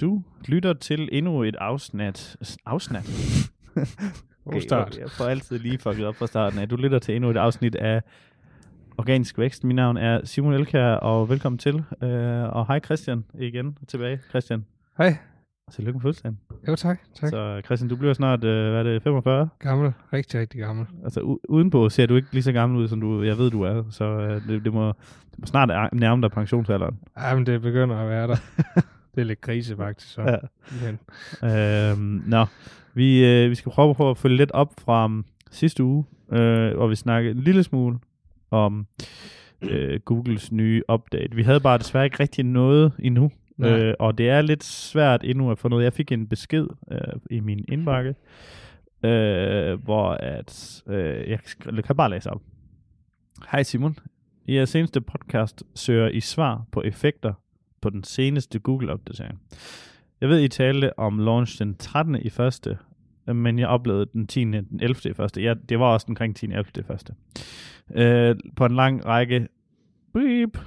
Du lytter til endnu et afsnat. Afsnat? God start. Jeg får altid lige fucket op fra starten af. Du lytter til endnu et afsnit af Organisk Vækst. Mit navn er Simon Elkær, og velkommen til. Uh, og hej Christian igen tilbage. Christian, Hej. og tillykke med fødselsdagen. Jo, tak. tak. Så Christian, du bliver snart, uh, hvad er det, 45? Gammel. Rigtig, rigtig gammel. Altså u- udenpå ser du ikke lige så gammel ud, som du, jeg ved, du er. Så uh, det, det, må, det må snart er- nærme dig pensionsalderen. Ej, men det begynder at være der. det er lidt krise, faktisk. Så. Ja. Øhm, nå, vi, øh, vi skal prøve på at følge lidt op fra um, sidste uge, øh, hvor vi snakkede en lille smule om øh, Googles nye update. Vi havde bare desværre ikke rigtig noget endnu, Nej. øh, og det er lidt svært endnu at få noget. Jeg fik en besked øh, i min indbakke, øh, hvor at, øh, jeg kan bare læse op. Hej Simon. I jeres seneste podcast søger I svar på effekter på den seneste Google-opdatering. Jeg ved, I talte om launch den 13. i første, men jeg oplevede den 10. den 11. i første. Ja, det var også omkring 10. 11. i første. Øh, på en lang række beep,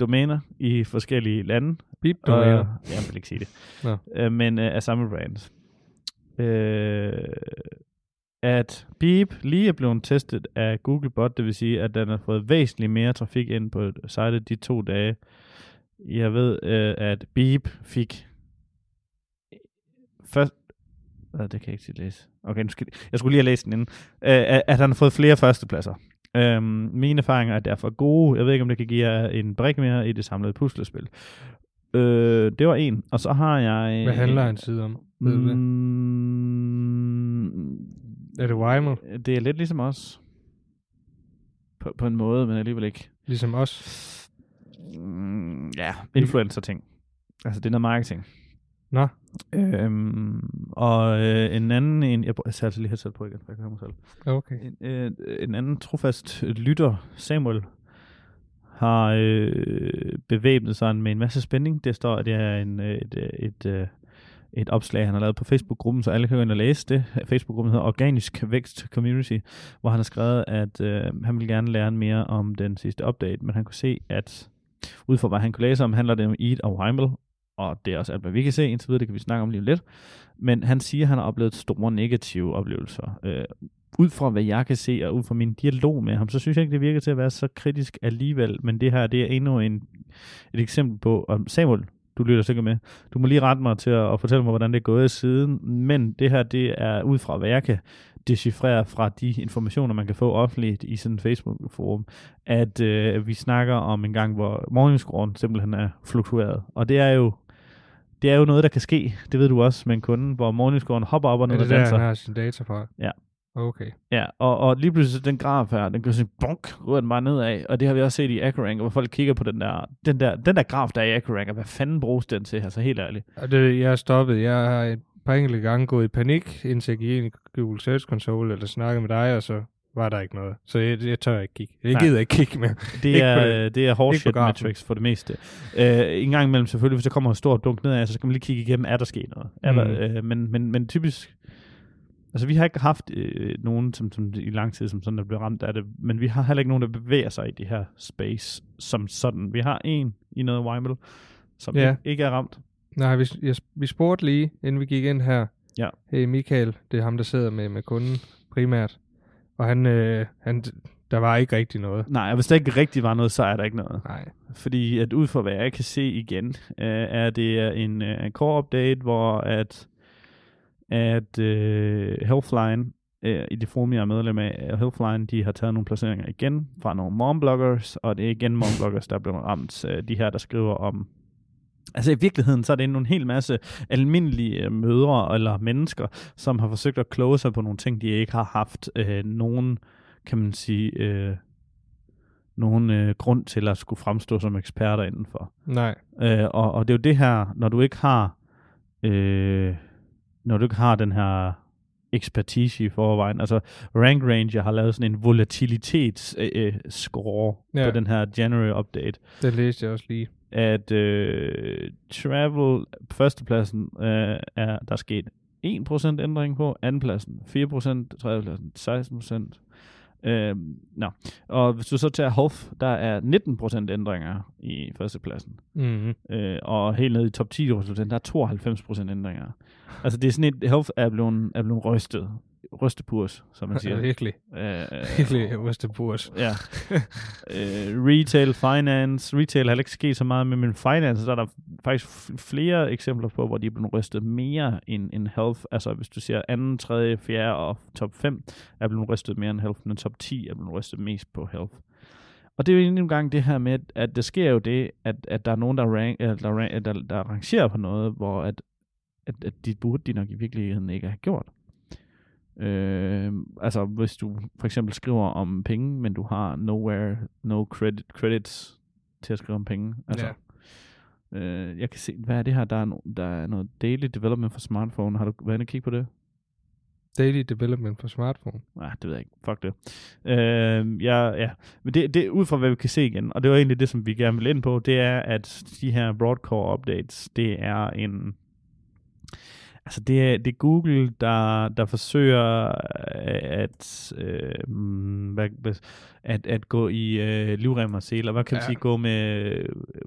domæner i forskellige lande. Beep Og, domæner. jeg vil ikke sige det. Nå. Øh, men øh, af samme brand. Øh, at Beep lige er blevet testet af Googlebot, det vil sige, at den har fået væsentligt mere trafik ind på sitet de to dage. Jeg ved, øh, at Beep fik først... Hvad, det kan jeg ikke sige læse. Okay, nu skal, jeg skulle lige have læst den inden. Øh, at, han har fået flere førstepladser. Øhm, mine erfaringer er derfor gode. Jeg ved ikke, om det kan give jer en brik mere i det samlede puslespil. Øh, det var en. Og så har jeg... Hvad handler en side om? Ved du det? Mm, Er det Weimer? det er lidt ligesom os. På, på en måde, men alligevel ikke. Ligesom os? Mm, ja, influencer-ting. Altså, det er noget marketing. Nå, Øhm, og øh, en anden, en, jeg, jeg sætter lige headset på igen, for jeg kan høre mig selv. okay. En, øh, en anden trofast lytter, Samuel, har øh, bevæbnet sig med en masse spænding. Det står, at det er en, øh, et, øh, et, øh, et opslag, han har lavet på Facebook-gruppen, så alle kan gå ind og læse det. Facebook-gruppen hedder Organisk Vækst Community, hvor han har skrevet, at øh, han vil gerne lære mere om den sidste update, men han kunne se, at ud fra hvad han kunne læse om, handler det om Eat og Weimel, og det er også alt, hvad vi kan se indtil videre, det kan vi snakke om lige lidt. Men han siger, at han har oplevet store negative oplevelser. Øh, ud fra hvad jeg kan se, og ud fra min dialog med ham, så synes jeg ikke, det virker til at være så kritisk alligevel. Men det her, det er endnu en, et eksempel på, om Samuel, du lytter sikkert med, du må lige rette mig til at, at fortælle mig, hvordan det er gået siden. Men det her, det er ud fra, hvad jeg kan decifrere fra de informationer, man kan få offentligt i sådan en Facebook-forum, at øh, vi snakker om en gang, hvor morgenscoren simpelthen er fluktueret. Og det er jo det er jo noget, der kan ske. Det ved du også med en kunde, hvor morgenscoren hopper op og ned Er og det der, danser. han har sin data fra? Ja. Okay. Ja, og, og lige pludselig den graf her, den går sådan, bonk, ryger den bare nedad, og det har vi også set i Acrorank, hvor folk kigger på den der, den der, den der graf, der er i Acrorank, og hvad fanden bruges den til, altså helt ærligt. Og det, jeg er stoppet. Jeg har et par enkelte gange gået i panik, indtil jeg gik ind i Google Search Console, eller snakkede med dig, og så var der ikke noget. Så jeg, jeg tør ikke kigge. Jeg Nej. gider ikke kigge mere. Det er, det. det er horseshit metrics for det meste. Uh, en gang imellem selvfølgelig, hvis der kommer et stort dunk nedad, så skal man lige kigge igennem, er der sket noget? Er Mm. der, uh, men, men, men typisk, altså vi har ikke haft øh, nogen som, som i lang tid, som sådan der bliver ramt af det, men vi har heller ikke nogen, der bevæger sig i det her space som sådan. Vi har en i noget Weimel, som ikke, ikke er ramt. Nej, vi, jeg, vi spurgte lige, inden vi gik ind her. Ja. Hey Michael, det er ham, der sidder med, med kunden primært. Og han, øh, han, der var ikke rigtig noget. Nej, og hvis der ikke rigtig var noget, så er der ikke noget. Nej. Fordi at ud fra hvad jeg kan se igen, øh, er det en, øh, en core update, hvor at, at øh, Healthline, øh, i det forum, jeg er medlem af, og Healthline, de har taget nogle placeringer igen fra nogle mombloggers, og det er igen mombloggers, der er blevet ramt. Øh, de her, der skriver om Altså i virkeligheden, så er det en hel masse almindelige øh, mødre eller mennesker, som har forsøgt at kloge sig på nogle ting, de ikke har haft øh, nogen, kan man sige, øh, nogen øh, grund til at skulle fremstå som eksperter indenfor. Nej. Øh, og, og det er jo det her, når du ikke har, øh, når du ikke har den her ekspertise i forvejen. Altså Rank Ranger har lavet sådan en volatilitets øh, øh, score ja. Ja. på den her January update, Det læste jeg også lige. At øh, travel førstepladsen øh, er der er sket 1% ændring på, andenpladsen 4%, tredjepladsen 16%, Øh, no. Og hvis du så tager Health, der er 19% ændringer i førstepladsen. Mm-hmm. Øh, og helt ned i top 10 der er 92% ændringer. Altså det er sådan et, Health er blevet, er blevet rystet. Rystepurs, som man siger. Virkelig. Øh, Virkelig Rystepurs. Ja. øh, retail, finance. Retail har ikke sket så meget med, men finance, der er der faktisk flere eksempler på, hvor de er blevet rystet mere end, end health. Altså hvis du siger anden, tredje, fjerde og top 5 er blevet rystet mere end health, men top 10 er blevet rystet mest på health. Og det er jo endnu en gang det her med, at der sker jo det, at, at der er nogen, der, rank, eller der, der, der rangerer på noget, hvor at, at, at de burde de nok i virkeligheden ikke have gjort. Øh, altså hvis du for eksempel skriver om penge, men du har nowhere, no credit, credits til at skrive om penge. Altså, Ja. øh, jeg kan se, hvad er det her? Der er, no, der er noget daily development for smartphone. Har du været inde og kigge på det? Daily development for smartphone. Nej, det ved jeg ikke. Fuck det. Øh, ja, ja. Men det, det er ud fra, hvad vi kan se igen, og det var egentlig det, som vi gerne vil ind på, det er, at de her broadcore updates, det er en... Altså, det er, det er Google, der, der forsøger at, øh, mm, hvad, at, at gå i øh, livrem og seler. Hvad kan man Ja. sige? Gå med...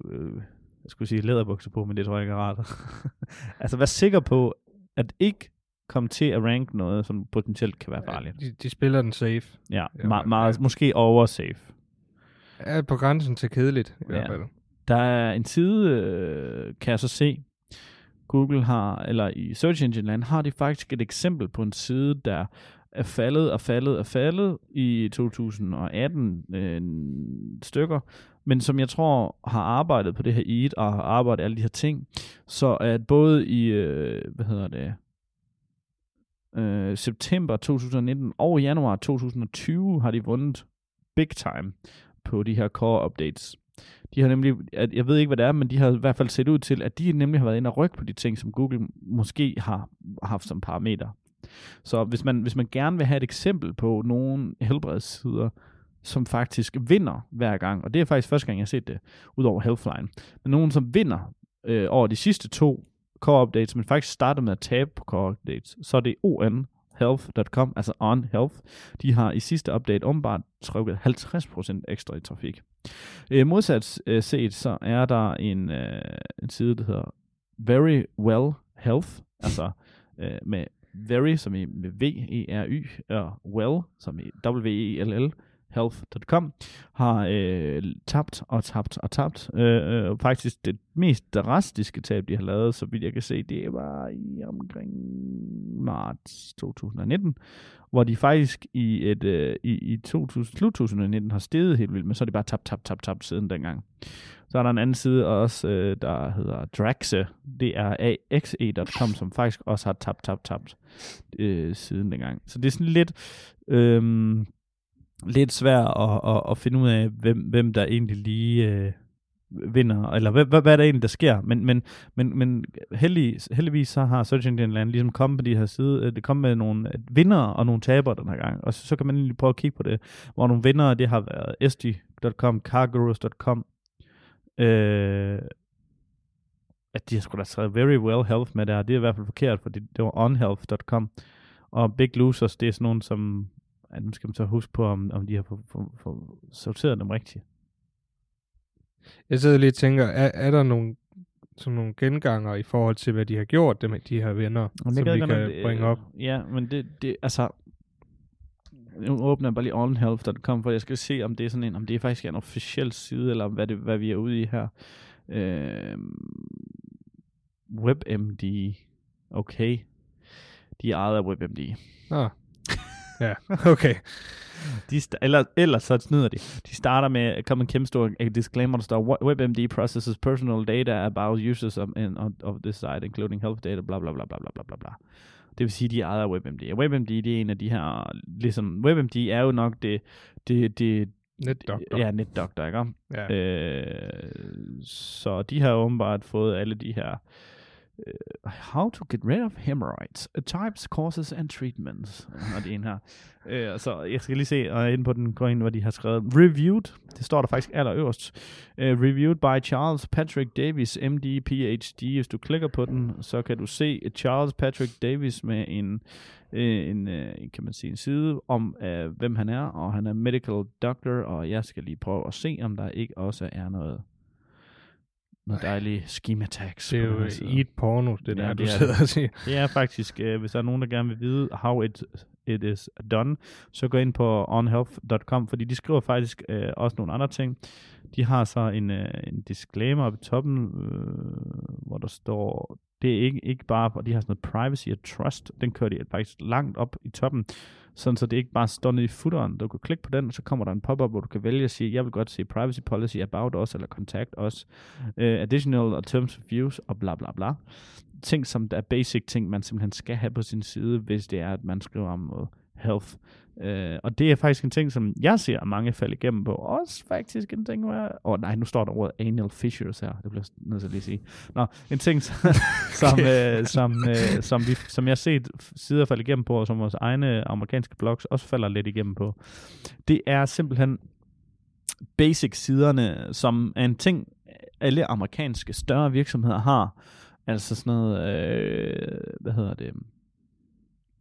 Øh, jeg skulle sige læderbukser på, men det tror jeg ikke er rart. altså, vær sikker på, at ikke komme til at rank noget, som potentielt kan være farligt. De, de spiller den safe. Ja, Ja, meget, ja. måske over safe. Er på grænsen til kedeligt, i Ja. hvert fald. Der er en side, øh, kan jeg så se, Google har, eller i Search Engine Land, har de faktisk et eksempel på en side, der er faldet og faldet og faldet i 2018 øh, stykker, men som jeg tror har arbejdet på det her EAT og har arbejdet alle de her ting, så at både i, øh, hvad hedder det, øh, september 2019 og januar 2020 har de vundet big time på de her core updates. De har nemlig, at jeg ved ikke, hvad det er, men de har i hvert fald set ud til, at de nemlig har været inde og rykke på de ting, som Google måske har haft som parameter. Så hvis man, hvis man gerne vil have et eksempel på nogle helbredssider, som faktisk vinder hver gang, og det er faktisk første gang, jeg har set det, udover Healthline, men nogen, som vinder øh, over de sidste to core updates, men faktisk starter med at tabe på core updates, så er det onhealth.com, altså on health. De har i sidste update åbenbart trykket 50% ekstra i trafik. Øh, modsat øh, set, så er der en, øh, en side, der hedder Very Well Health, altså øh, med very, som i med V-E-R-Y, og well, som i W-E-L-L, health.com, har øh, tabt og tabt og tabt. Øh, øh, faktisk det mest drastiske tab, de har lavet, så vidt jeg kan se, det var i omkring marts 2019, hvor de faktisk i et øh, i, i 2000, slut 2019 har steget helt vildt, men så er de bare tabt, tabt, tabt, tabt siden dengang. Så er der en anden side også, øh, der hedder Draxe, det er axe.com, som faktisk også har tabt, tabt, tabt øh, siden dengang. Så det er sådan lidt, øh, lidt svært at, at, at finde ud af, hvem, hvem der egentlig lige øh, vinder, eller hvad, hvad, hvad er der egentlig, der sker. Men, men, men, men heldig, heldigvis så har Search Engine Land ligesom kommet på de her side, øh, det kom med nogle øh, vinder og nogle tabere den her gang, og så, så kan man egentlig prøve at kigge på det, hvor nogle vinder, det har været SD.com, Cargurus.com, øh, at de har sgu da skrevet very well health med der, det er i hvert fald forkert, for det, det var onhealth.com, og Big Losers, det er sådan nogle, som, ja, nu skal man så huske på, om, om de har for sorteret dem rigtigt. Jeg sidder lige og tænker, er, er der nogle, sådan nogle genganger i forhold til, hvad de har gjort, dem, de her venner, Men som vi kan øh, bringe op? Ja, men det, det altså, nu åbner jeg bare lige onhealth.com, for jeg skal se, om det er sådan en, om det er faktisk en officiel side, eller hvad, det, hvad vi er ude i her. Øh, WebMD, okay. De er ejet af WebMD. Ah. Ja, okay. De st- eller, ellers så snyder de. De starter med kom en kæmpe stor øh, disclaimer, der står, WebMD processes personal data about users of, in, of this site, including health data, bla bla bla bla bla bla bla. Det vil sige, at de ejer WebMD. Og WebMD, det er en af de her, ligesom, WebMD er jo nok det, det, det, Netdoktor. Ja, netdoktor, ikke? Ja. Øh, så de har åbenbart fået alle de her uh, how to get rid of hemorrhoids, uh, types, causes and treatments. Og det ene her. Uh, så jeg skal lige se, og inde på den går ind, hvor de har skrevet reviewed. Det står der faktisk allerøverst. Uh, reviewed by Charles Patrick Davis, MD, PhD. Hvis du klikker på den, så kan du se Charles Patrick Davis med en en, en, kan man sige, en side om, uh, hvem han er, og han er medical doctor, og jeg skal lige prøve at se, om der ikke også er noget noget dejligt scheme attacks. Det er jo et porno, det Ja, der, det du er sidder og siger. Det er faktisk, øh, hvis der er nogen, der gerne vil vide, how it, it is done, så gå ind på onhealth.com, fordi de skriver faktisk øh, også nogle andre ting. De har så en, øh, en disclaimer oppe i toppen, øh, hvor der står, det er ikke, ikke bare, og de har sådan noget privacy og trust, den kører de faktisk langt op i toppen, sådan så det ikke bare står nede i footeren. Du kan klikke på den, og så kommer der en pop-up, hvor du kan vælge at sige, jeg vil godt se privacy policy about us, eller contact us, uh, additional og terms of use, og bla bla bla. Ting, som der er basic ting, man simpelthen skal have på sin side, hvis det er, at man skriver om noget health. Uh, og det er faktisk en ting, som jeg ser mange falde igennem på. Også faktisk en ting, hvor jeg... Åh oh, nej, nu står der ordet anal fissures her. Det bliver nødt til at lige sige. Nå, en ting, som, som, øh, som, øh, som, vi, som jeg har set sider falde igennem på, og som vores egne amerikanske blogs også falder lidt igennem på, det er simpelthen basic-siderne, som er en ting, alle amerikanske større virksomheder har. Altså sådan noget, øh, hvad hedder det,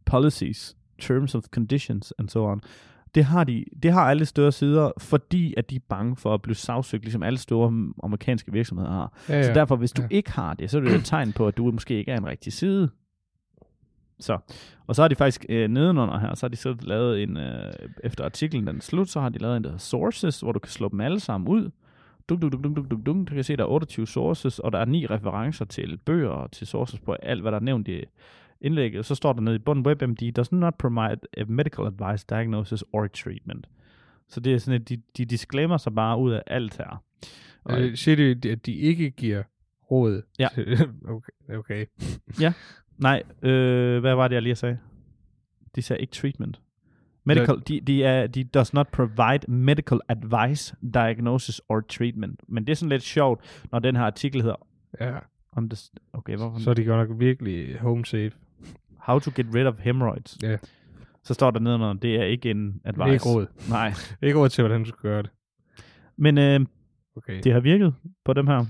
policies, terms of conditions and so on. Det har, de, det har alle større sider, fordi at de er bange for at blive sagsøgt, ligesom alle store amerikanske virksomheder har. Ja, Ja. Så derfor, hvis du Ja. ikke har det, så er det jo et tegn på, at du måske ikke er en rigtig side. Så. Og så har de faktisk øh, nedenunder her, så har de så lavet en, øh, efter artiklen den er slut, så har de lavet en, der hedder Sources, hvor du kan slå dem alle sammen ud. Duk, duk, duk, duk, duk, duk. Du kan se, der er 28 sources, og der er ni referencer til bøger og til sources på alt, hvad der er nævnt i indlægget. Så står der nede i bunden, WebMD does not provide medical advice, diagnosis or treatment. Så det er sådan, at de, de disclaimer sig bare ud af alt her. Og, Øh, siger de, at de ikke giver råd? Ja. okay. okay. Nej, øh, hvad var det, jeg lige sagde? De sagde ikke treatment. Medical, de, de, er, de does not provide medical advice, diagnosis or treatment. Men det er sådan lidt sjovt, når den her artikel hedder, Ja. the, okay, hvorfor? Så er de godt nok virkelig home safe. How to get rid of hemorrhoids. Ja. Så står der nedenunder, det er ikke en Det advice. er ikke råd. Nej. Ikke råd til, hvordan du skal gøre det. Men øh, Okay. det har virket på dem her.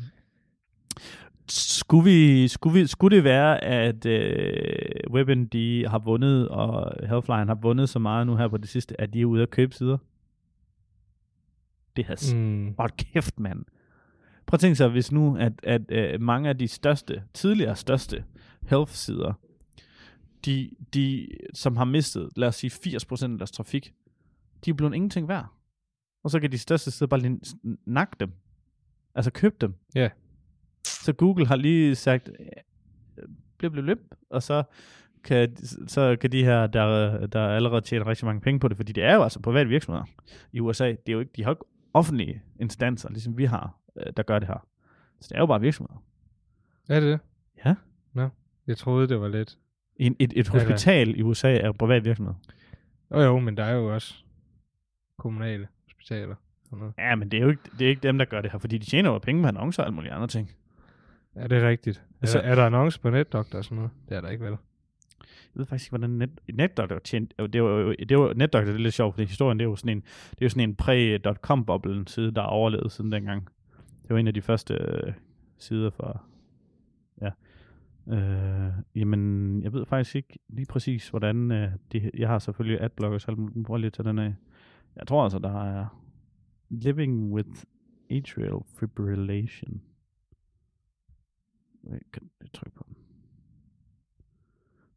Skulle, vi, skulle, vi, skulle det være, at øh, WebMD har vundet, og Healthline har vundet så meget nu her på det sidste, at de er ude at købe sider? Det har Mm. Hold kæft, mand. Prøv at tænke sig, hvis nu, at, at øh, mange af de største, tidligere største health-sider, de, de, som har mistet, lad os sige, 80% af deres trafik, de er blevet ingenting værd. Og så kan de største sider bare lige nakke dem. Altså købe dem. Ja. Så Google har lige sagt, øh, blip, blip, blip, og så kan, så kan de her, der, der allerede tjener rigtig mange penge på det, fordi det er jo altså private virksomheder i USA. Det er jo ikke, de har ikke offentlige instanser, ligesom vi har, øh, der gør det her. Så det er jo bare virksomheder. Er det det? Ja. Nå. Jeg troede, det var lidt. En, et, et Ja, hospital i USA er jo privat virksomhed. Jo, jo, men der er jo også kommunale hospitaler. Sådan noget. Ja, men det er jo ikke, det er ikke dem, der gør det her, fordi de tjener jo penge med annoncer og alle mulige andre ting. Er det rigtigt? Er, Altså- der, er der annonce på NetDoctor og sådan noget? Det er der ikke vel. Jeg ved faktisk ikke, hvordan net, NetDoctor tjente. Det var, det var, NetDoctor det er lidt sjovt, fordi historien det er jo sådan en, det er jo sådan en præ.com-boblen side, der er overlevet siden dengang. Det var en af de første øh, sider for, ja. Øh, jamen, jeg ved faktisk ikke lige præcis, hvordan øh, de, jeg har selvfølgelig adblockers, så jeg prøver lige at tage den af. Jeg tror altså, der er living with atrial fibrillation. Jeg kan jeg trykke på den.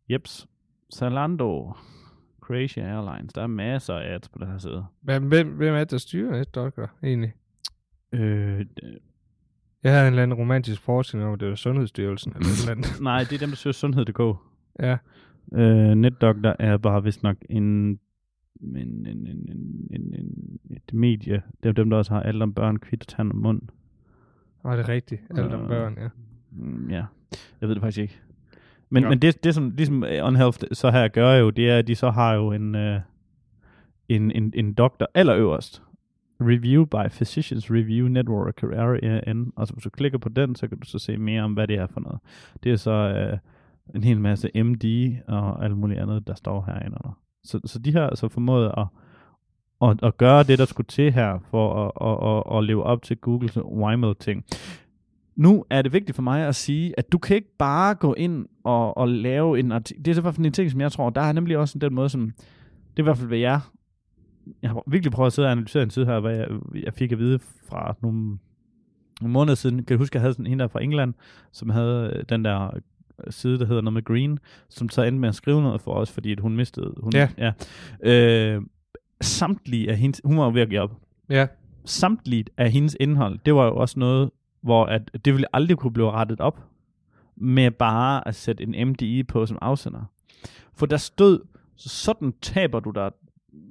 Jeps. Zalando, Croatia Airlines. Der er masser af ads på den her side. Hvem, hvem, er det, der styrer NetDoctor egentlig? Øh, Jeg havde en eller anden romantisk forestilling om, at det var Sundhedsstyrelsen eller et eller andet. nej, det er dem, der søger sundhed.dk. Ja. Øh, NetDoctor er bare vist nok en, en, en, en, en, en, en, et medie. Det er dem, der også har alt om børn, kvidt, tand og mund. Var det rigtigt? Alt om Øh, børn, ja. Mm, ja, jeg ved det faktisk ikke. Men, Ja. men det, det, som ligesom øh, OnHealth så her gør jo, det er, at de så har jo en, øh, en, en, en doktor allerøverst. Review by Physicians Review Network, RAN. Og så altså, hvis du klikker på den, så kan du så se mere om, hvad det er for noget. Det er så øh, en hel masse MD og alt muligt andet, der står herinde under. Så, så de har altså formået at, at, at gøre det, der skulle til her, for at, at, at, at leve op til Googles YML-ting. Nu er det vigtigt for mig at sige, at du kan ikke bare gå ind og, og lave en artikel. Det er i hvert fald en ting, som jeg tror, der er nemlig også den måde, som, det er i hvert fald, hvad jeg, jeg har virkelig prøvet at sidde og analysere en tid her, hvad jeg, jeg fik at vide fra nogle, nogle måneder siden. Kan du huske, at jeg havde sådan en der fra England, som havde den der side, der hedder noget med Green, som så endte med at skrive noget for os, fordi at hun mistede. Hun, Ja. ja. Øh, samtlige af hendes, hun var jo ved at give op. Ja, Samtlige af hendes indhold, det var jo også noget, hvor at det ville aldrig kunne blive rettet op med bare at sætte en MDI på som afsender. For der stod, sådan taber du dig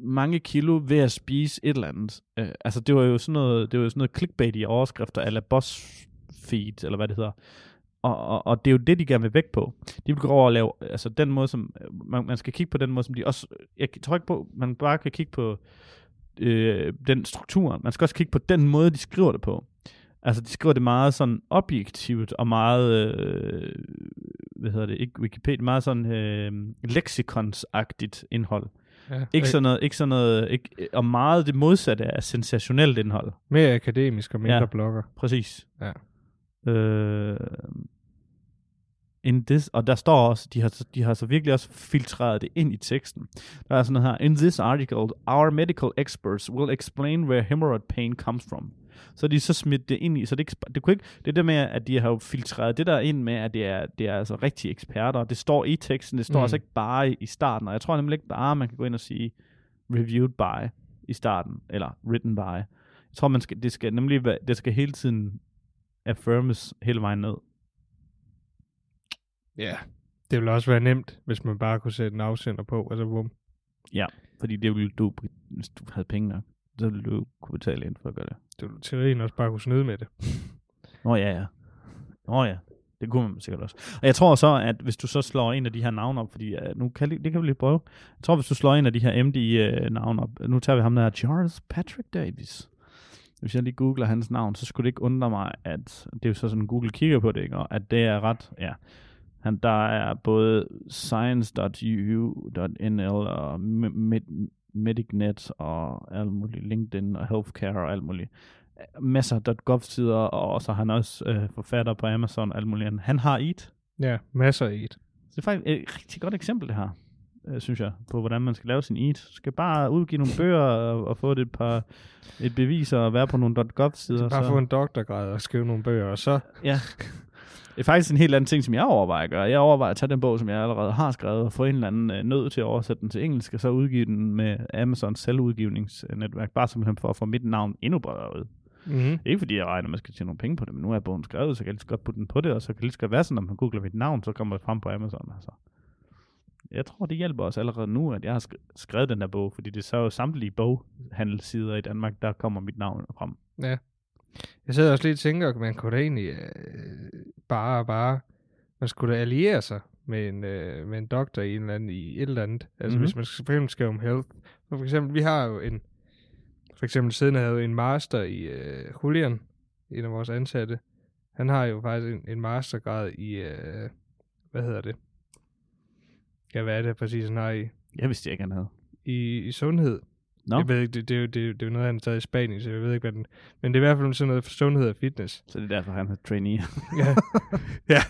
mange kilo ved at spise et eller andet. Øh, altså det var jo sådan noget, det var jo sådan noget clickbait i overskrifter, eller BuzzFeed, eller hvad det hedder. Og, og, og det er jo det, de gerne vil væk på. De vil gå over og lave, altså den måde, som, man, man skal kigge på den måde, som de også, jeg tror ikke på, man bare kan kigge på øh, den struktur. Man skal også kigge på den måde, de skriver det på. Altså, de skriver det meget sådan objektivt og meget, øh, hvad hedder det, ikke Wikipedia, meget sådan øh, leksikonsagtigt indhold ja. Ikke sådan noget, ikke sådan noget, ikke, og meget det modsatte af sensationelt indhold. Mere akademisk og mindre Ja. ja. blogger. Præcis. Ja. Øh, in this, og der står også, de har, de har så virkelig også filtreret det ind i teksten. Der er sådan noget her, in this article, our medical experts will explain where hemorrhoid pain comes from. Så de så smidt det ind i, så det, ikke, det, kunne ikke, det er det med, at de har jo filtreret det der ind med, at det er, det er altså rigtige eksperter. Det står i teksten, det står Mm. altså ikke bare i, i starten, og jeg tror nemlig ikke bare, man kan gå ind og sige reviewed by i starten, eller written by. Jeg tror, man skal, det skal nemlig være, det skal hele tiden affirmes hele vejen ned. Ja. Det ville også være nemt, hvis man bare kunne sætte en afsender på, altså bum. Fordi det ville du, hvis du havde penge nok, så ville du kunne betale ind for at gøre det. Du ville teorien også bare kunne snyde med det. Nå ja, ja. Nå ja, det kunne man sikkert også. Og jeg tror så, at hvis du så slår en af de her navne op, fordi uh, nu kan, det kan vi lige prøve. Jeg tror, hvis du slår en af de her MD-navne op, nu tager vi ham der, Charles Patrick Davis. Hvis jeg lige googler hans navn, så skulle det ikke undre mig, at det er jo så sådan, Google kigger på det, ikke? og at det er ret, ja. Han, der er både science.uu.nl og Med- Medicnet og alt muligt, LinkedIn og Healthcare og alt muligt masser af gov-sider, og så er han også øh, forfatter på Amazon og alt muligt andet. Han har EAT. Ja, masser i et. Så det er faktisk et rigtig godt eksempel, det her, øh, synes jeg, på hvordan man skal lave sin EAT. Du skal bare udgive nogle bøger og, og få et par et bevis og være på nogle .gov-sider. Bare få en doktorgrad og skrive nogle bøger, og så... Ja. Det er faktisk en helt anden ting, som jeg overvejer at gøre. Jeg overvejer at tage den bog, som jeg allerede har skrevet, og få en eller anden øh, nød til at oversætte den til engelsk, og så udgive den med Amazons selvudgivningsnetværk, bare simpelthen for at få mit navn endnu bredere ud. Mm-hmm. Ikke fordi jeg regner, at man skal tjene nogle penge på det, men nu er bogen skrevet, så kan jeg lige så godt putte den på det, og så kan det lige så godt være sådan, når man googler mit navn, så kommer det frem på Amazon. Altså. Jeg tror, det hjælper os allerede nu, at jeg har sk- skrevet den der bog, fordi det er så jo samtlige boghandelssider i Danmark, der kommer mit navn frem. Ja. Jeg sidder også lige og tænker, at man kunne da egentlig øh, bare, bare, man skulle da alliere sig med en, øh, med en doktor i en eller anden, i et eller andet. Altså Mhm. mm-hmm. hvis man skal, for eksempel skal om health. For, for eksempel, vi har jo en, for eksempel siden havde en master i øh, Julian, en af vores ansatte. Han har jo faktisk en, en mastergrad i, øh, hvad hedder det? Ja, hvad er det præcis, han har i? Jeg vidste ikke, han havde. I, i sundhed. Nå, Jeg ved ikke, det, det, er jo- det, det er jo noget, han har taget i Spanien, så jeg ved ikke, hvad den... Men det er i hvert fald sådan noget for sundhed og fitness. så det er derfor, han er trainee. Ja, ja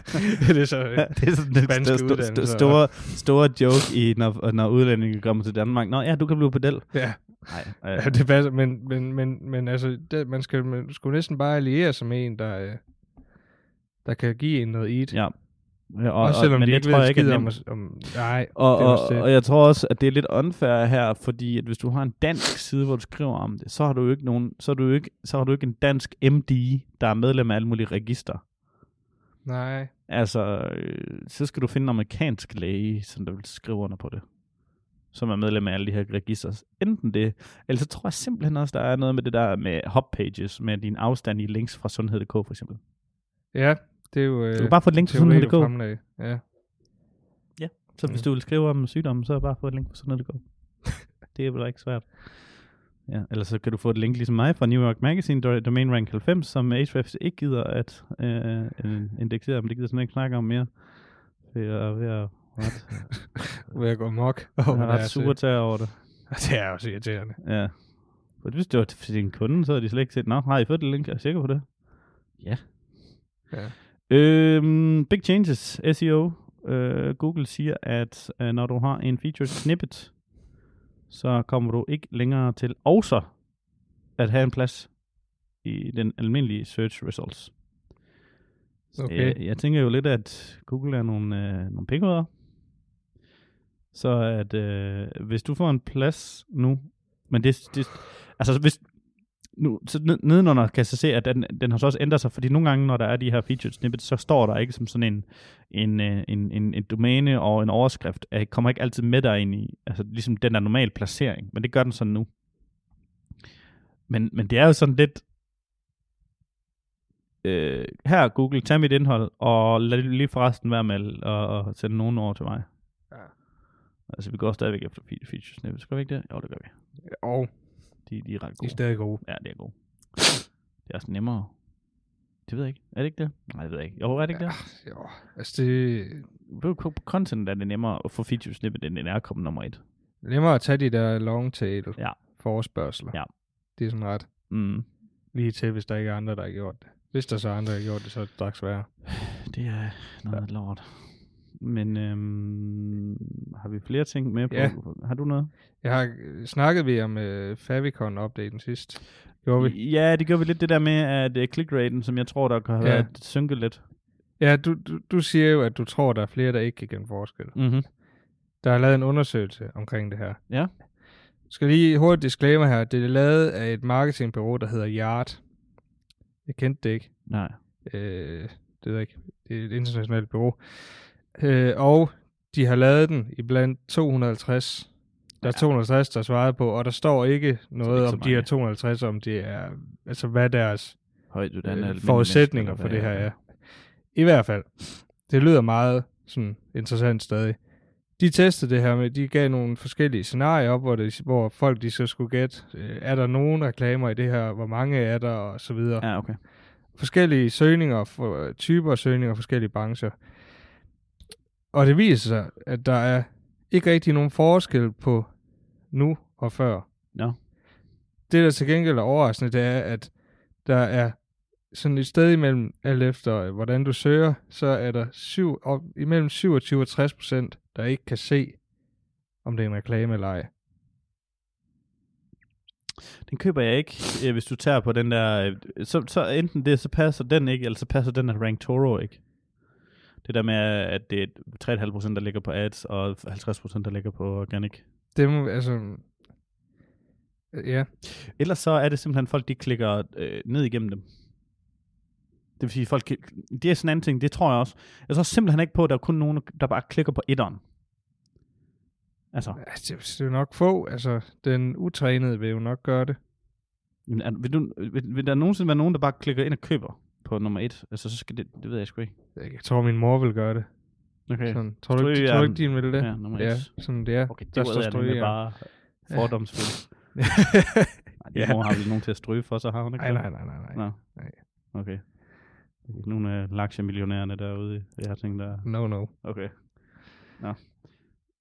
det er så... det er sådan den Spanske st- st- st- store, store joke, i, når, når udlændinge kommer til Danmark. Nå ja, du kan blive pedel. Ja, Nej, ja, det passer, men, men, men, men altså, det, man, skal, man skulle næsten bare alliere sig med en, der, øh, der kan give en noget. Ja. Ja, Og, Også selvom men de det ikke tror ved jeg ikke er om, om... Nej, Og, det og, det. og jeg tror også, at det er lidt unfair her, fordi at hvis du har en dansk side, hvor du skriver om det, så har du jo ikke nogen, så har du ikke, så har du ikke en dansk MD, der er medlem af alle mulige register. nej. Altså, øh, så skal du finde en amerikansk læge, som der vil skrive under på det. Som er medlem af alle de her register. Enten det, eller så tror jeg simpelthen også, der er noget med det der med hubpages, med din afstand i links fra sundhed.dk for eksempel. Ja, det er jo... Øh, Du kan bare få et link til sundhed.dk. fremlagde. Ja. Så hvis Mhm. du vil skrive om sygdommen, så bare få et link på sundhed.dk. det er vel ikke svært. Ja, eller så kan du få et link ligesom mig fra New York Magazine, do- domain rank 90, som Ahrefs ikke gider at øh, indeksere, men det gider sådan ikke snakke om mere. Jeg er ved at ret, Hvor jeg går mok. jeg over er ret sur til over det. Det er også irriterende. Ja. For hvis det var til din kunde, så havde de slet ikke set, Nå, har I fået det link? Er I sikker på det? Ja. Ja. Øhm, big changes, SEO. Øh, Google siger, at øh, når du har en featured snippet, så kommer du ikke længere til også at have en plads i den almindelige search results. Så Okay. Jeg, jeg tænker jo lidt, at Google er nogle, øh, nogle pikhoveder. Så at øh, hvis du får en plads nu, men det, det altså hvis, nu, så ned- nedenunder kan jeg så se, at den, den har så også ændret sig, fordi nogle gange, når der er de her featured snippets, så står der ikke som sådan en, en, øh, en, en, en domæne og en overskrift, Jeg kommer ikke altid med der ind i, altså ligesom den der normal placering, men det gør den sådan nu. Men, men det er jo sådan lidt, øh, her Google, tag mit indhold, og lad lige forresten være med at, at sende nogen over til mig. Ja. Altså, vi går stadigvæk efter fe- feature snippets. Gør vi ikke det? Jo, det gør vi. Og De, de er ret de er gode. stadig gode. Ja, det er gode. Det er også nemmere. Det ved jeg ikke. Er det ikke det? Nej, det ved jeg ikke. Jo, er det ikke det? Jo, altså det På, content er det nemmere at få feature snippet, end det er at komme nummer et. er nemmere at tage de der long tail Ja. forespørgsler. Ja. Det er sådan ret Mm. lige til, hvis der ikke er andre, der har gjort det. Hvis der så er andre, der har gjort det, så er det straks værre. Det er noget ja. lort. Men øhm, har vi flere ting med på? Ja. Har du noget? Jeg har øh, snakket vi om uh, Favicon-updaten sidst. Gjorde vi? Ja, det gør vi lidt det der med, at uh, click-raten, som jeg tror, der kan have Ja. været synket lidt. Ja, du, du, du siger jo, at du tror, der er flere, der ikke kan kende forskel. Mm-hmm. Der er lavet en undersøgelse omkring det her. Ja. Skal lige hurtigt disclaimer her. Det er lavet af et marketingbureau, der hedder Yard. Jeg kendte det ikke. Nej. Øh, det ved jeg ikke. Det er et internationalt bureau. Øh, og de har lavet den i blandt 250. Der er Ja. 250, der svarede på, og der står ikke noget ikke om de her mange. 250, om det er, altså hvad deres Højt øh, forudsætninger for det her er. I hvert fald. Det lyder meget sådan interessant stadig. De testede det her med, de gav nogle forskellige scenarier op, hvor, det, hvor folk de så skulle gætte, øh, er der nogen reklamer i det her, hvor mange er der, og så videre. Ja, okay. Forskellige søgninger, for, typer af søgninger, forskellige brancher. Og det viser sig, at der er ikke rigtig nogen forskel på nu og før. Nå. Det, der til gengæld er overraskende, det er, at der er sådan et sted imellem, alt efter øh, hvordan du søger, så er der syv, op, imellem 27 og 60 procent, der ikke kan se, om det er en reklame eller ej. Den køber jeg ikke, øh, hvis du tager på den der... øh, Så, så enten det, så passer den ikke, eller så passer den der Rank Toro ikke. Det der med, at det er 3,5% der ligger på ads, og 50% der ligger på organic. Det må, altså... Ja, Ellers så er det simpelthen folk, de klikker øh, ned igennem dem. Det vil sige, folk, det er sådan en anden ting, det tror jeg også. Jeg tror simpelthen ikke på, at der er kun nogen, der bare klikker på etteren. Altså, altså, det, det er jo nok få. Altså, den utrænede vil jo nok gøre det. jamen, er, vil, du, vil, vil, der nogensinde være nogen, der bare klikker ind og køber på nummer et? Altså, så skal det, det ved jeg sgu ikke. Jeg tror, min mor vil gøre det. Okay. Sådan, tror, du, ikke, tror du ikke, din vil det? Ja, nummer ja et. sådan det er. Okay, det Der var står stryge, ja. bare fordomsfuldt. Nej, din Ja. mor har vel nogen til at stryge for, så har hun ikke nej, nej, nej, nej, nej. Nej. Okay. Nogle af laktiemillionærerne derude, jeg har tænkt der. No, no. Okay. Nå.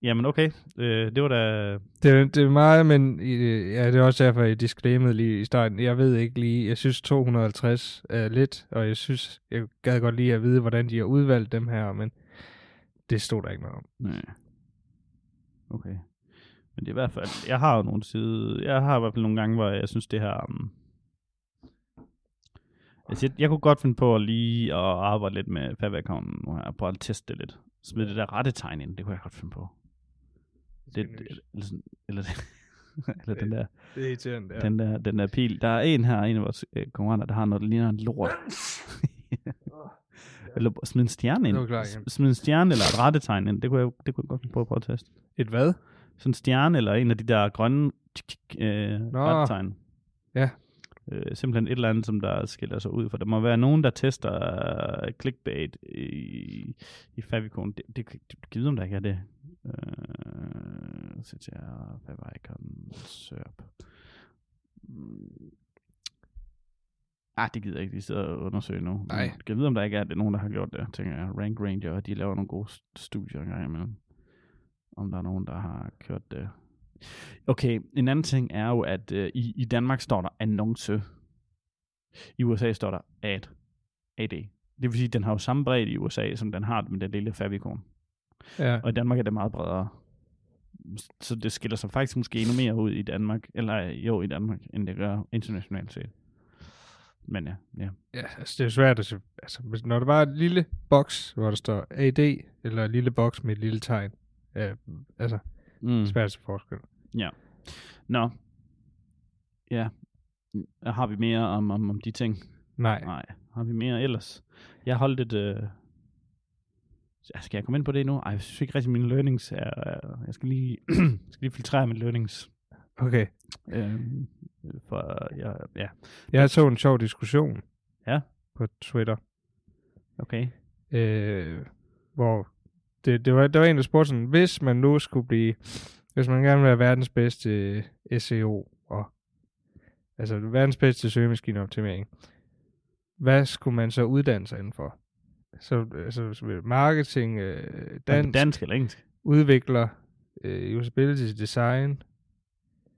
Jamen okay, øh, det var da... Det, er- det er meget, men øh, ja, det er også derfor, jeg disclaimede lige i starten. Jeg ved ikke lige, jeg synes 250 er lidt, og jeg synes, jeg gad godt lige at vide, hvordan de har udvalgt dem her, men det stod der ikke noget om. Nej. Okay. Men det er i hvert fald... Jeg har jo nogle side... Jeg har i hvert fald nogle gange, hvor jeg synes, det her... Um, altså, jeg, jeg kunne godt finde på at lige at arbejde lidt med favaccounten nu her, på at teste det lidt. Smide det der rette tegn ind, det kunne jeg godt finde på. Det, eller, sådan, eller, eller den der, det er irriterende, ja. den der, den der pil. Der er en her, en af vores øh, konkurrenter, der har noget, der ligner en lort. eller smid en stjerne ind. Klar. Smid en stjerne eller et rettetegn ind. Det kunne jeg, det kunne jeg godt på at prøve at teste. Et hvad? Sådan en stjerne eller en af de der grønne øh, rettetegn. Ja. Øh, simpelthen et eller andet, som der skiller sig ud. For der må være nogen, der tester øh, clickbait i, i favicon. Det, det, det, kan vide, om der ikke er det. Øh, jeg favicon SERP. Ah, det gider jeg ikke, de sidder og undersøge nu. Nej. Men Jeg ved, om der ikke er det, nogen, der har gjort det, tænker jeg. Rank Ranger, de laver nogle gode st- studier engang imellem. Om der er nogen, der har kørt det. Okay, en anden ting er jo, at øh, i, i Danmark står der annonce. I USA står der ad. AD. Det vil sige, at den har jo samme bredde i USA, som den har med den lille favicon. Ja. Og i Danmark er det meget bredere. Så det skiller sig faktisk måske endnu mere ud i Danmark, eller jo i Danmark, end det gør internationalt set. Men ja, ja. Ja, altså det er svært at se. Altså, når der var et lille boks, hvor der står AD, eller et lille boks med et lille tegn. Ja, altså, Mm. svært at se forskel. Nå. Ja. Har vi mere om, om, om de ting? Nej. Nej. Har vi mere ellers? Jeg holdt et... Øh... ja, Skal jeg komme ind på det nu? Ej, jeg synes ikke rigtig, mine learnings er... er- Jeg skal lige, jeg skal lige filtrere mine learnings. Okay. Øh, for, ja, ja, Jeg så en sjov diskussion. Ja. På Twitter. okay. øh, hvor det, det var, der var en, der spurgte sådan, hvis man nu skulle blive, hvis man gerne vil være verdens bedste SEO, og altså verdens bedste søgemaskineoptimering, hvad skulle man så uddanne sig indenfor? Så altså, så marketing, øh, Dansk. dansk, Dansk eller engelsk? udvikler, øh, usability design.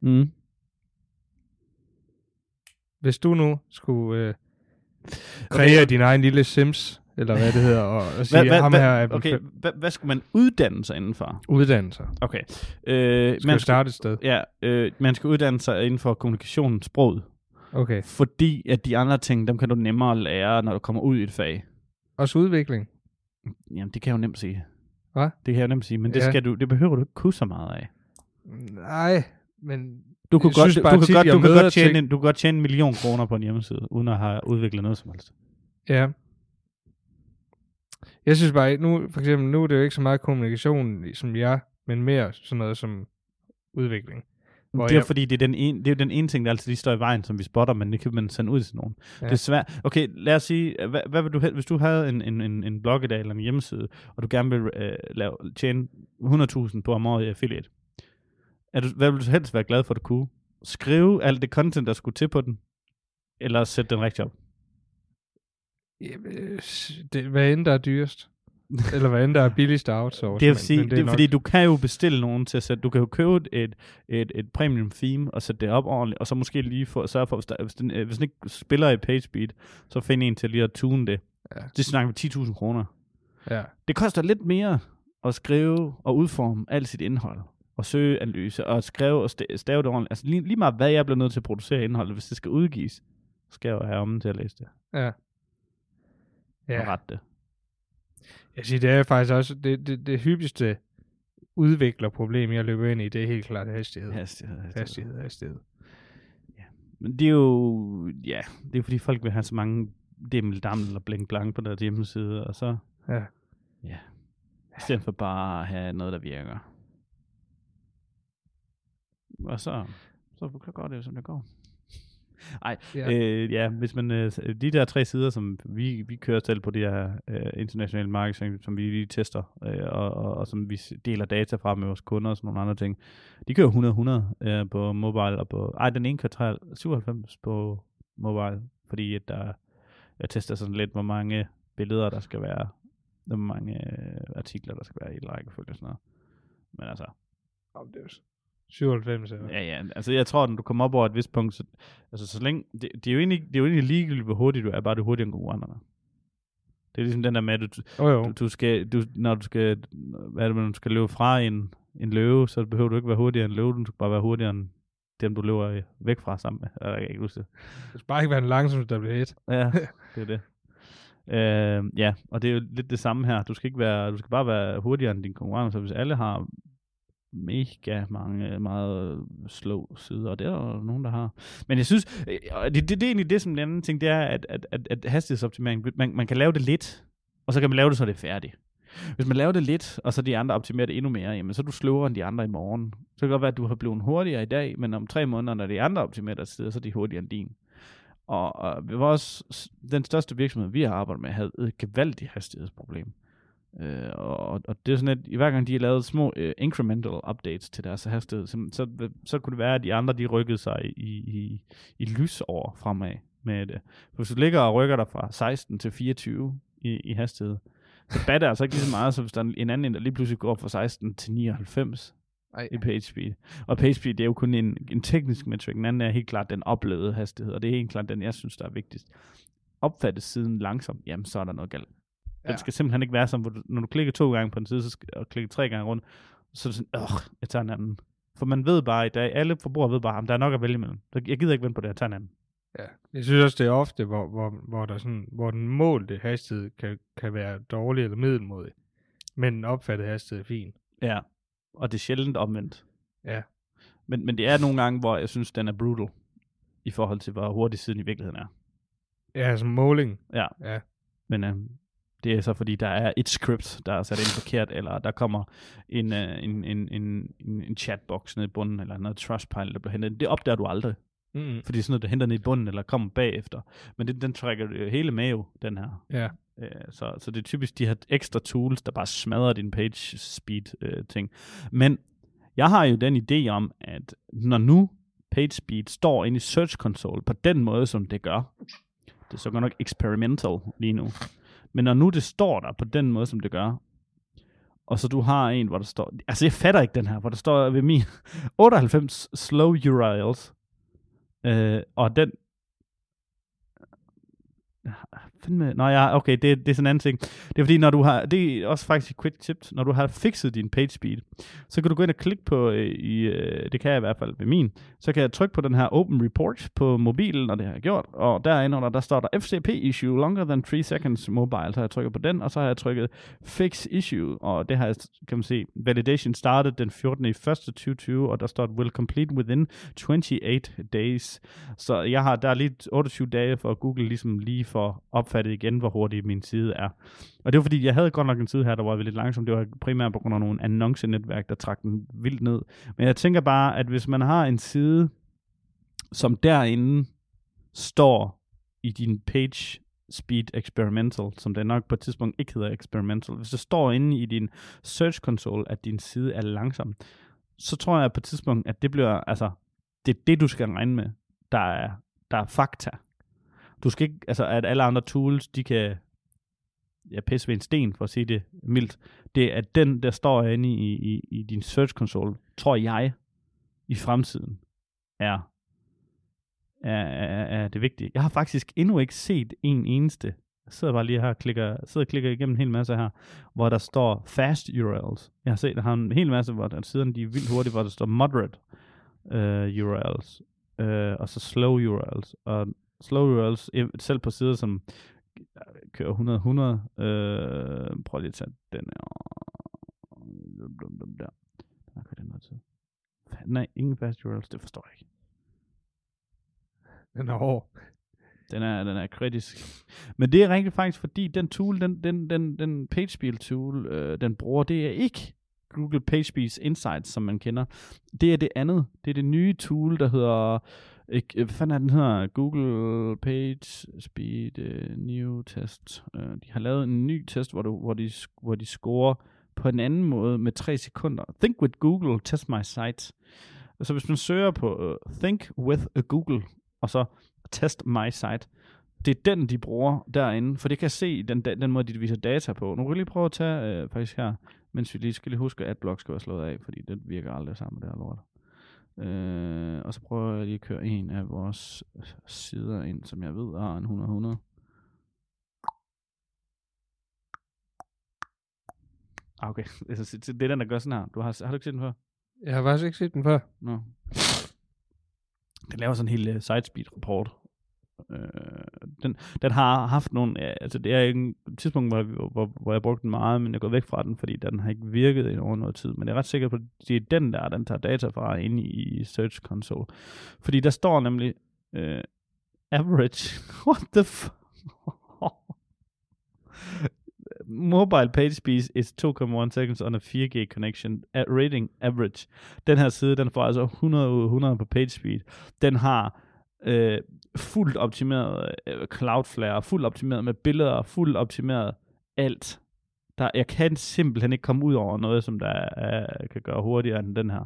Mm. Hvis du nu skulle øh, kreere Okay. din egen lille Sims, eller hvad det hedder, og, og sige, Hvad, hvad, ham her er okay, hvad, hvad skulle man uddanne sig indenfor? uddannelser. Okay. Øh, Skal man starte et sted? Ja, øh, man skal uddanne sig inden for kommunikationens sprog. Okay. Fordi at de andre ting, dem kan du nemmere lære, når du kommer ud i et fag. Også udvikling. Jamen, det kan jeg jo nemt sige. Hvad? Det kan jeg jo nemt sige, men det, Ja. skal du, det behøver du ikke kunne så meget af. Nej, men Du kan godt, du, du, kan godt, du, kan godt tjene, en, du kan godt tjene en million kroner på en hjemmeside, uden at have udviklet noget som helst. ja. Jeg synes bare, nu, for eksempel, nu er det jo ikke så meget kommunikation som jeg, men mere sådan noget som udvikling. Hvor det er jeg- fordi, det er, den ene, det er jo den ene ting, der altid lige står i vejen, som vi spotter, men det kan man sende ud til nogen. Ja. Det er svært. Okay, lad os sige, hvad, hvad vil du, hel- hvis du havde en, en, en, en blog i dag, eller en hjemmeside, og du gerne vil øh, lave, tjene 100.000 på om året i affiliate, er du, hvad vil du helst være glad for, at du kunne? Skrive alt det content, der skulle til på den, eller sætte den rigtig op? Øh, det, hvad end der er dyrest. Eller hvad end der er billigst at outsource. Det er, men- sige, men det er nok- fordi, du kan jo bestille nogen til at sætte, du kan jo købe et, et, et premium theme og sætte det op ordentligt, og så måske lige få, sørge for, hvis, der, hvis, den, øh, hvis den ikke spiller i PageSpeed, så find en til lige at tune det. Ja. Det snakker vi 10.000 kroner. Ja. Det koster lidt mere at skrive og udforme alt sit indhold, og søge analyse, og skrive og sta- stave det ordentligt. Altså lige, lige meget hvad jeg bliver nødt til at producere indhold, hvis det skal udgives, skal jeg jo have om til at læse det Ja. Og Ja. rette det. Jeg siger, det er faktisk også det, det, det hyppigste udviklerproblem, jeg løber ind i, det er helt klart hastighed. Hastighed, hastighed. Hastighed, hastighed. Men det er jo, ja, det er fordi folk vil have så mange dimmel dammel eller blink blank på deres hjemmeside, og så, Ja. ja, i stedet for bare at have noget, der virker. Og så, så går det jo, som det går. Ej, Ja. Øh, ja, hvis man, øh, de der tre sider, som vi, vi kører selv på de her øh, internationale marketing, som vi lige tester, øh, og, og, og, som vi deler data fra med vores kunder og sådan nogle andre ting, de kører 100-100 øh, på mobile, og på, ej, den ene kører 93 97 på mobile, fordi at der, jeg tester sådan lidt, hvor mange billeder der skal være, hvor mange øh, artikler der skal være i et rækkefølge og sådan noget. Men altså, Om det er 97 eller Ja, ja. Altså, jeg tror, når du kommer op over et vist punkt, så, altså, så længe, det, det, er jo egentlig, det er jo egentlig ligegyldigt, hvor hurtigt du er, bare du er hurtigere end konkurrenterne. Det er ligesom den der med, at du, jo. du, du skal, du, når du skal, hvad er det, når du skal løbe fra en, en løve, så behøver du ikke være hurtigere end løve, du skal bare være hurtigere end dem, du løber væk fra sammen med. Jeg kan ikke huske det. Det skal bare ikke være den langsomste, der bliver et. Ja, det er det. Øh, ja, og det er jo lidt det samme her. Du skal ikke være, du skal bare være hurtigere end dine konkurrenter, så hvis alle har mega mange øh, meget øh, slow sider, og det er der nogen, der har. Men jeg synes, øh, det, det, det er egentlig det, som den anden ting, det er, at, at, at, at hastighedsoptimering, man, man kan lave det lidt, og så kan man lave det, så det er færdigt. Hvis man laver det lidt, og så de andre optimerer det endnu mere, jamen så er du sløvere end de andre i morgen. Så kan det godt være, at du har blevet hurtigere i dag, men om tre måneder, når de andre optimerer deres så er de hurtigere end din. Og, og vores, den største virksomhed, vi har arbejdet med, havde et gevaldigt hastighedsproblem. Øh, og, og det er sådan, at hver gang de har lavet små uh, incremental updates til deres hastighed, så, så, så kunne det være, at de andre de rykkede sig i, i, i lysår fremad med det. Hvis du ligger og rykker dig fra 16 til 24 i, i hastighed, så batter altså ikke lige så meget, som hvis der er en anden, der lige pludselig går fra 16 til 99 Ej. i page speed. Og page speed, det er jo kun en, en teknisk metrik. Den anden er helt klart den oplevede hastighed, og det er helt klart den, jeg synes, der er vigtigst. Opfattes siden langsomt, jamen så er der noget galt. Den Ja. skal simpelthen ikke være du, når du klikker to gange på en side, så skal, og klikker tre gange rundt, så er det sådan, åh, jeg tager en anden. For man ved bare i dag, alle forbrugere ved bare, at der er nok at vælge imellem. Så jeg gider ikke vente på det, jeg tager en anden. Ja. Jeg synes også, det er ofte, hvor, hvor, hvor, der sådan, hvor den målte hastighed kan, kan være dårlig eller middelmodig. Men den opfattede hastighed er fin. Ja. Og det er sjældent omvendt. Ja. Men, men det er nogle gange, hvor jeg synes, den er brutal, i forhold til, hvor hurtig siden i virkeligheden er. Ja, som måling. Ja. Ja. Men øh, det er så fordi, der er et script, der er sat ind forkert, eller der kommer en, øh, en, en, en, en, en chatbox nede i bunden, eller noget Trustpilot, der bliver hentet. Det opdager du aldrig, Mm-hmm. fordi sådan noget, der henter ned i bunden, eller kommer bagefter. Men det, den trækker hele jo, den her. Ja. Øh, så, så det er typisk de her ekstra tools, der bare smadrer din page speed øh, ting. Men jeg har jo den idé om, at når nu page speed står inde i Search Console på den måde, som det gør, det er så godt nok experimental lige nu, men når nu det står der på den måde, som det gør, og så du har en, hvor der står, altså jeg fatter ikke den her, hvor der står ved min 98 slow URLs, øh, og den, fandme, nå ja, okay, det, det er sådan en anden ting. Det er fordi, når du har, det er også faktisk et quick tip, når du har fikset din page speed, så kan du gå ind og klikke på, øh, i, øh, det kan jeg i hvert fald ved min, så kan jeg trykke på den her Open Report på mobilen, og det har jeg gjort, og derinde under, der står der FCP issue longer than 3 seconds mobile, så har jeg trykket på den, og så har jeg trykket Fix issue, og det har jeg, kan man se, validation started den 14. i 1. 2020, og der står, will complete within 28 days. Så jeg har, der er lige 28 dage for at Google ligesom lige for opfattet igen, hvor hurtig min side er. Og det var fordi, jeg havde godt nok en side her, der var lidt langsom. Det var primært på grund af nogle annoncenetværk, der trak den vildt ned. Men jeg tænker bare, at hvis man har en side, som derinde står i din page speed experimental, som det nok på et tidspunkt ikke hedder experimental, hvis det står inde i din search console, at din side er langsom, så tror jeg på et tidspunkt, at det bliver, altså, det er det, du skal regne med, der er, der er fakta. Du skal ikke, altså, at alle andre tools, de kan ja, pisse ved en sten, for at sige det mildt. Det er den, der står inde i, i, i din search console, tror jeg, i fremtiden, er, er, er, er det vigtige. Jeg har faktisk endnu ikke set en eneste, jeg sidder bare lige her og klikker, sidder og klikker igennem en hel masse her, hvor der står fast URLs. Jeg har set, der har en hel masse, hvor der siderne de er vildt hurtige, hvor der står moderate øh, uh, URLs, uh, øh, og så slow URLs. Og slow eh, selv på sider, som kører 100, 100, øh, prøv lige at tage den her. Der. Der kører den noget tid. Nej, ingen fast URLs, det forstår jeg ikke. Den er hård. Den er, den er kritisk. Men det er rigtig faktisk, fordi den tool, den, den, den, den PageSpeed tool, øh, den bruger, det er ikke Google PageSpeed Insights, som man kender. Det er det andet. Det er det nye tool, der hedder, ikke, øh, hvad fanden er den hedder? Google Page Speed uh, New Test. Uh, de har lavet en ny test, hvor, du, hvor, de, hvor de scorer på en anden måde med 3 sekunder. Think with Google, test my site. Så hvis man søger på uh, Think with a Google, og så test my site. Det er den, de bruger derinde, for det kan jeg se den, den, måde, de viser data på. Nu kan jeg lige prøve at tage øh, faktisk her, mens vi lige skal lige huske, at AdBlock skal være slået af, fordi det virker aldrig sammen med det her lort. Øh, og så prøver jeg lige at køre en af vores sider ind, som jeg ved har en 100-100. Ah, okay. Altså, Det er den, der gør sådan her. Du har, har du ikke set den før? Jeg har faktisk ikke set den før. Nå. Den laver sådan en hel uh, sitespeed-rapport. Øh, den, den har haft nogle, ja, altså det er ikke et tidspunkt, hvor, hvor, hvor, jeg brugte den meget, men jeg er gået væk fra den, fordi den har ikke virket i over noget tid. Men jeg er ret sikker på, at det er den der, den tager data fra ind i Search Console. Fordi der står nemlig øh, average. What the f... Mobile page speed is 2,1 seconds on a 4G connection. At rating average. Den her side, den får altså 100 ud af 100 på page speed. Den har øh, fuldt optimeret øh, Cloudflare, fuldt optimeret med billeder, fuldt optimeret alt. Der, jeg kan simpelthen ikke komme ud over noget, som der er, kan gøre hurtigere end den her.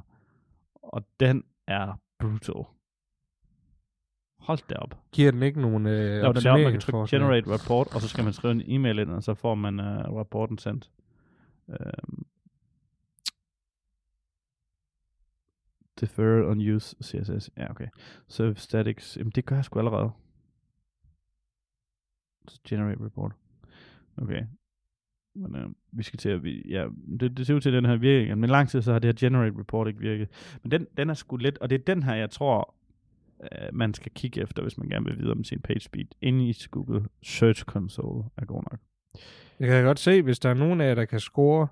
Og den er brutal. Hold da op. Giver den ikke nogen øh, Der er den der, man kan trykke generate report, og så skal man skrive en e-mail ind, og så får man uh, rapporten sendt. Um, defer on use CSS. Ja, okay. Serve statics. Jamen, det gør jeg sgu allerede. Så generate report. Okay. Men uh, vi skal til at... Vi, ja, det, det ser ud til, at den her virker. Men lang tid så har det her generate report ikke virket. Men den, den er sgu lidt... Og det er den her, jeg tror, øh, man skal kigge efter, hvis man gerne vil vide om sin page speed. Inde i Google Search Console er god nok. Jeg kan godt se, hvis der er nogen af jer, der kan score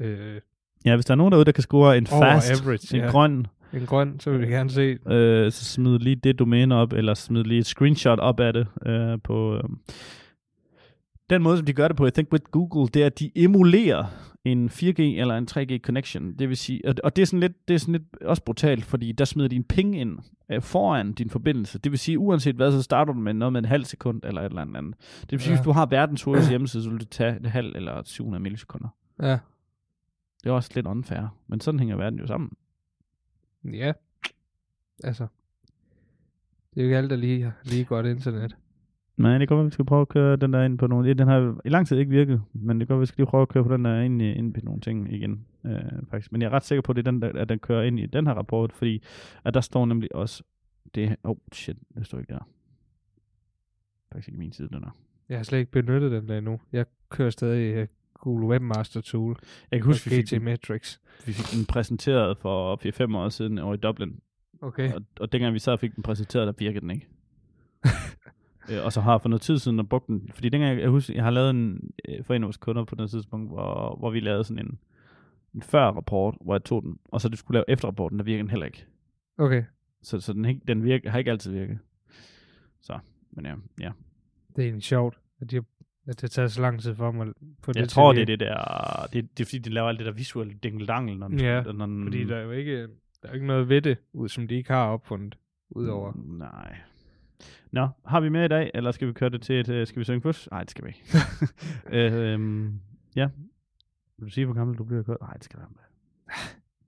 øh, Ja, hvis der er nogen derude, der kan score en fast, average, en ja. grøn, en grøn, så vil jeg gerne se. øh, så smid lige det domæne op, eller smid lige et screenshot op af det øh, på... Øh. Den måde, som de gør det på, jeg think with Google, det er, at de emulerer en 4G eller en 3G connection. Det vil sige, og, det er sådan lidt, det er sådan lidt også brutalt, fordi der smider de en ping ind øh, foran din forbindelse. Det vil sige, uanset hvad, så starter du med noget med en halv sekund eller et eller andet. andet. Det vil sige, Ja. hvis du har verdens hurtigste hjemmeside, så vil det tage et halv eller 700 millisekunder. Ja. Det er også lidt unfair, men sådan hænger verden jo sammen. Ja. Altså. Det er jo ikke alle, der lige lige godt internet. Nej, det går at vi skal prøve at køre den der ind på nogle... Den har i lang tid ikke virket, men det går at vi skal lige prøve at køre på den der ind, ind på nogle ting igen, øh, faktisk. Men jeg er ret sikker på, at det er den, der, at den kører ind i den her rapport, fordi at der står nemlig også... Det, oh shit, det står ikke der. Faktisk ikke min side, den der. Jeg har slet ikke benyttet den der endnu. Jeg kører stadig uh, Google Webmaster Tool. Jeg kan huske, vi fik, den, Metrics. vi fik den præsenteret for 4-5 år siden over i Dublin, Okay. og, og dengang vi så fik den præsenteret, der virkede den ikke. øh, og så har jeg for noget tid siden og brugt den, fordi dengang, jeg husker, jeg har lavet en, øh, for en af vores kunder på den tidspunkt, hvor, hvor vi lavede sådan en, en før-rapport, hvor jeg tog den, og så det skulle lave efterrapporten, der virkede den heller ikke. Okay. Så, så den, den virker, har ikke altid virket. Så, men ja, ja. Det er egentlig sjovt, at, de, har- at det tager så lang tid for mig at få det Jeg tror, det er det der, det, det er fordi, de laver alt det der visuelle dingeldangel, når Ja, når den, Fordi der er jo ikke, der er ikke noget ved det, ud, som de ikke har opfundet, udover. Mm, Nej. Nå, har vi mere i dag, eller skal vi køre det til et, øh, skal vi synge først? Nej, det skal vi ikke. øh, øhm, ja. Vil du sige, hvor gammel du bliver kørt? Nej, det skal være med.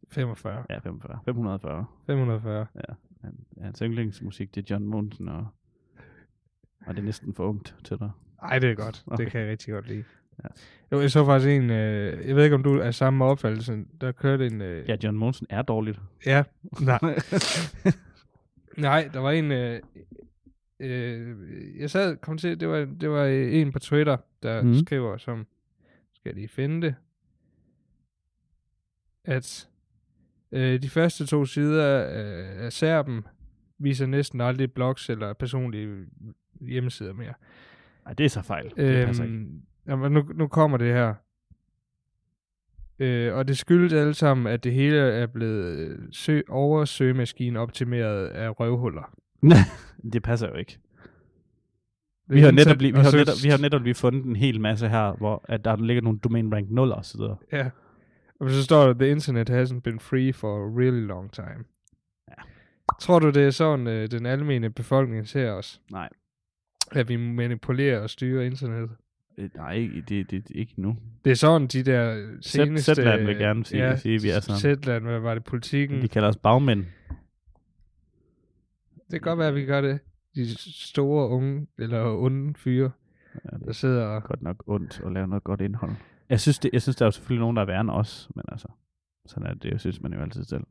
45. Ja, 45. 540. 540. Han, hans yndlingsmusik, det er John Monsen, og, og det er næsten for ungt til dig. Ej, det er godt. Okay. Det kan jeg rigtig godt lide. Ja. Jo, jeg så faktisk en, øh, jeg ved ikke om du er samme opfattelse, der kørte en, øh, Ja, John Monsen er dårligt. ja, nej, nej, der var en, øh, øh, jeg sad, kom til, det var, det var øh, en på Twitter, der mm. skriver som, skal jeg lige finde det, at øh, de første to sider øh, af serben viser næsten aldrig blogs eller personlige hjemmesider mere. Nej, det er så fejl. Det passer ikke. Øhm, jamen, nu, nu kommer det her. Øh, og det skyldes alle sammen, at det hele er blevet øh, sø over søgemaskine optimeret af røvhuller. det passer jo ikke. Det Vi har, netop lige, vi, har netop, vi har netop lige fundet en hel masse her, hvor at der ligger nogle domain rank 0 og så videre. Ja. Og så står der, the internet hasn't been free for a really long time. Ja. Tror du, det er sådan, øh, den almene befolkning ser os? Nej. At vi manipulerer og styrer internettet? Øh, Nej, ikke- det, det, det, ikke nu. Det er sådan, de der seneste... Zetland vil gerne sige- ja, sige, vi er sådan. Zetland, hvad var det, politikken? De kalder os bagmænd. Det kan godt være, at vi gør det. De store unge, eller onde fyre, Ja, der sidder og... godt nok ondt at lave noget godt indhold. Jeg synes, det, jeg synes der er jo selvfølgelig nogen, der er værre end os, men altså, sådan er det, jeg synes man jo altid selv.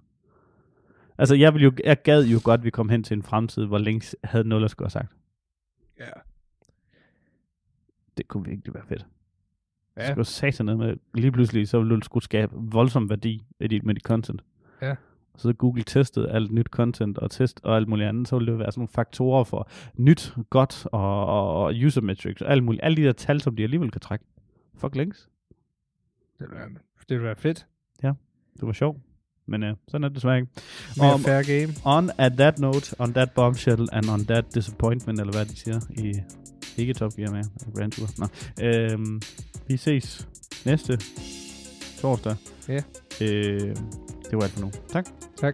Altså, jeg, vil jo, jeg gad jo godt, at vi kom hen til en fremtid, hvor links havde noget, der skulle have sagt. Ja. Det kunne virkelig være fedt. Ja. Ja. Det skulle satan ned med, lige pludselig, så ville du skulle skabe voldsom værdi med dit, med dit content. Ja. Og så Google testede alt nyt content og test og alt muligt andet, så ville det være sådan nogle faktorer for nyt, godt og, og, og user metrics og alt muligt. Alle de der tal, som de alligevel kan trække. Fuck links. Det vil være, det vil være fedt. Det var sjovt. Men uh, sådan er det desværre ikke. Mere fair game. On at that note, on that bombshell, and on that disappointment, eller hvad de siger i ikke Top Gear med Grand Tour. Nå. Øhm, vi ses næste torsdag. Ja. Øh, det var alt for nu. Tak. Tak.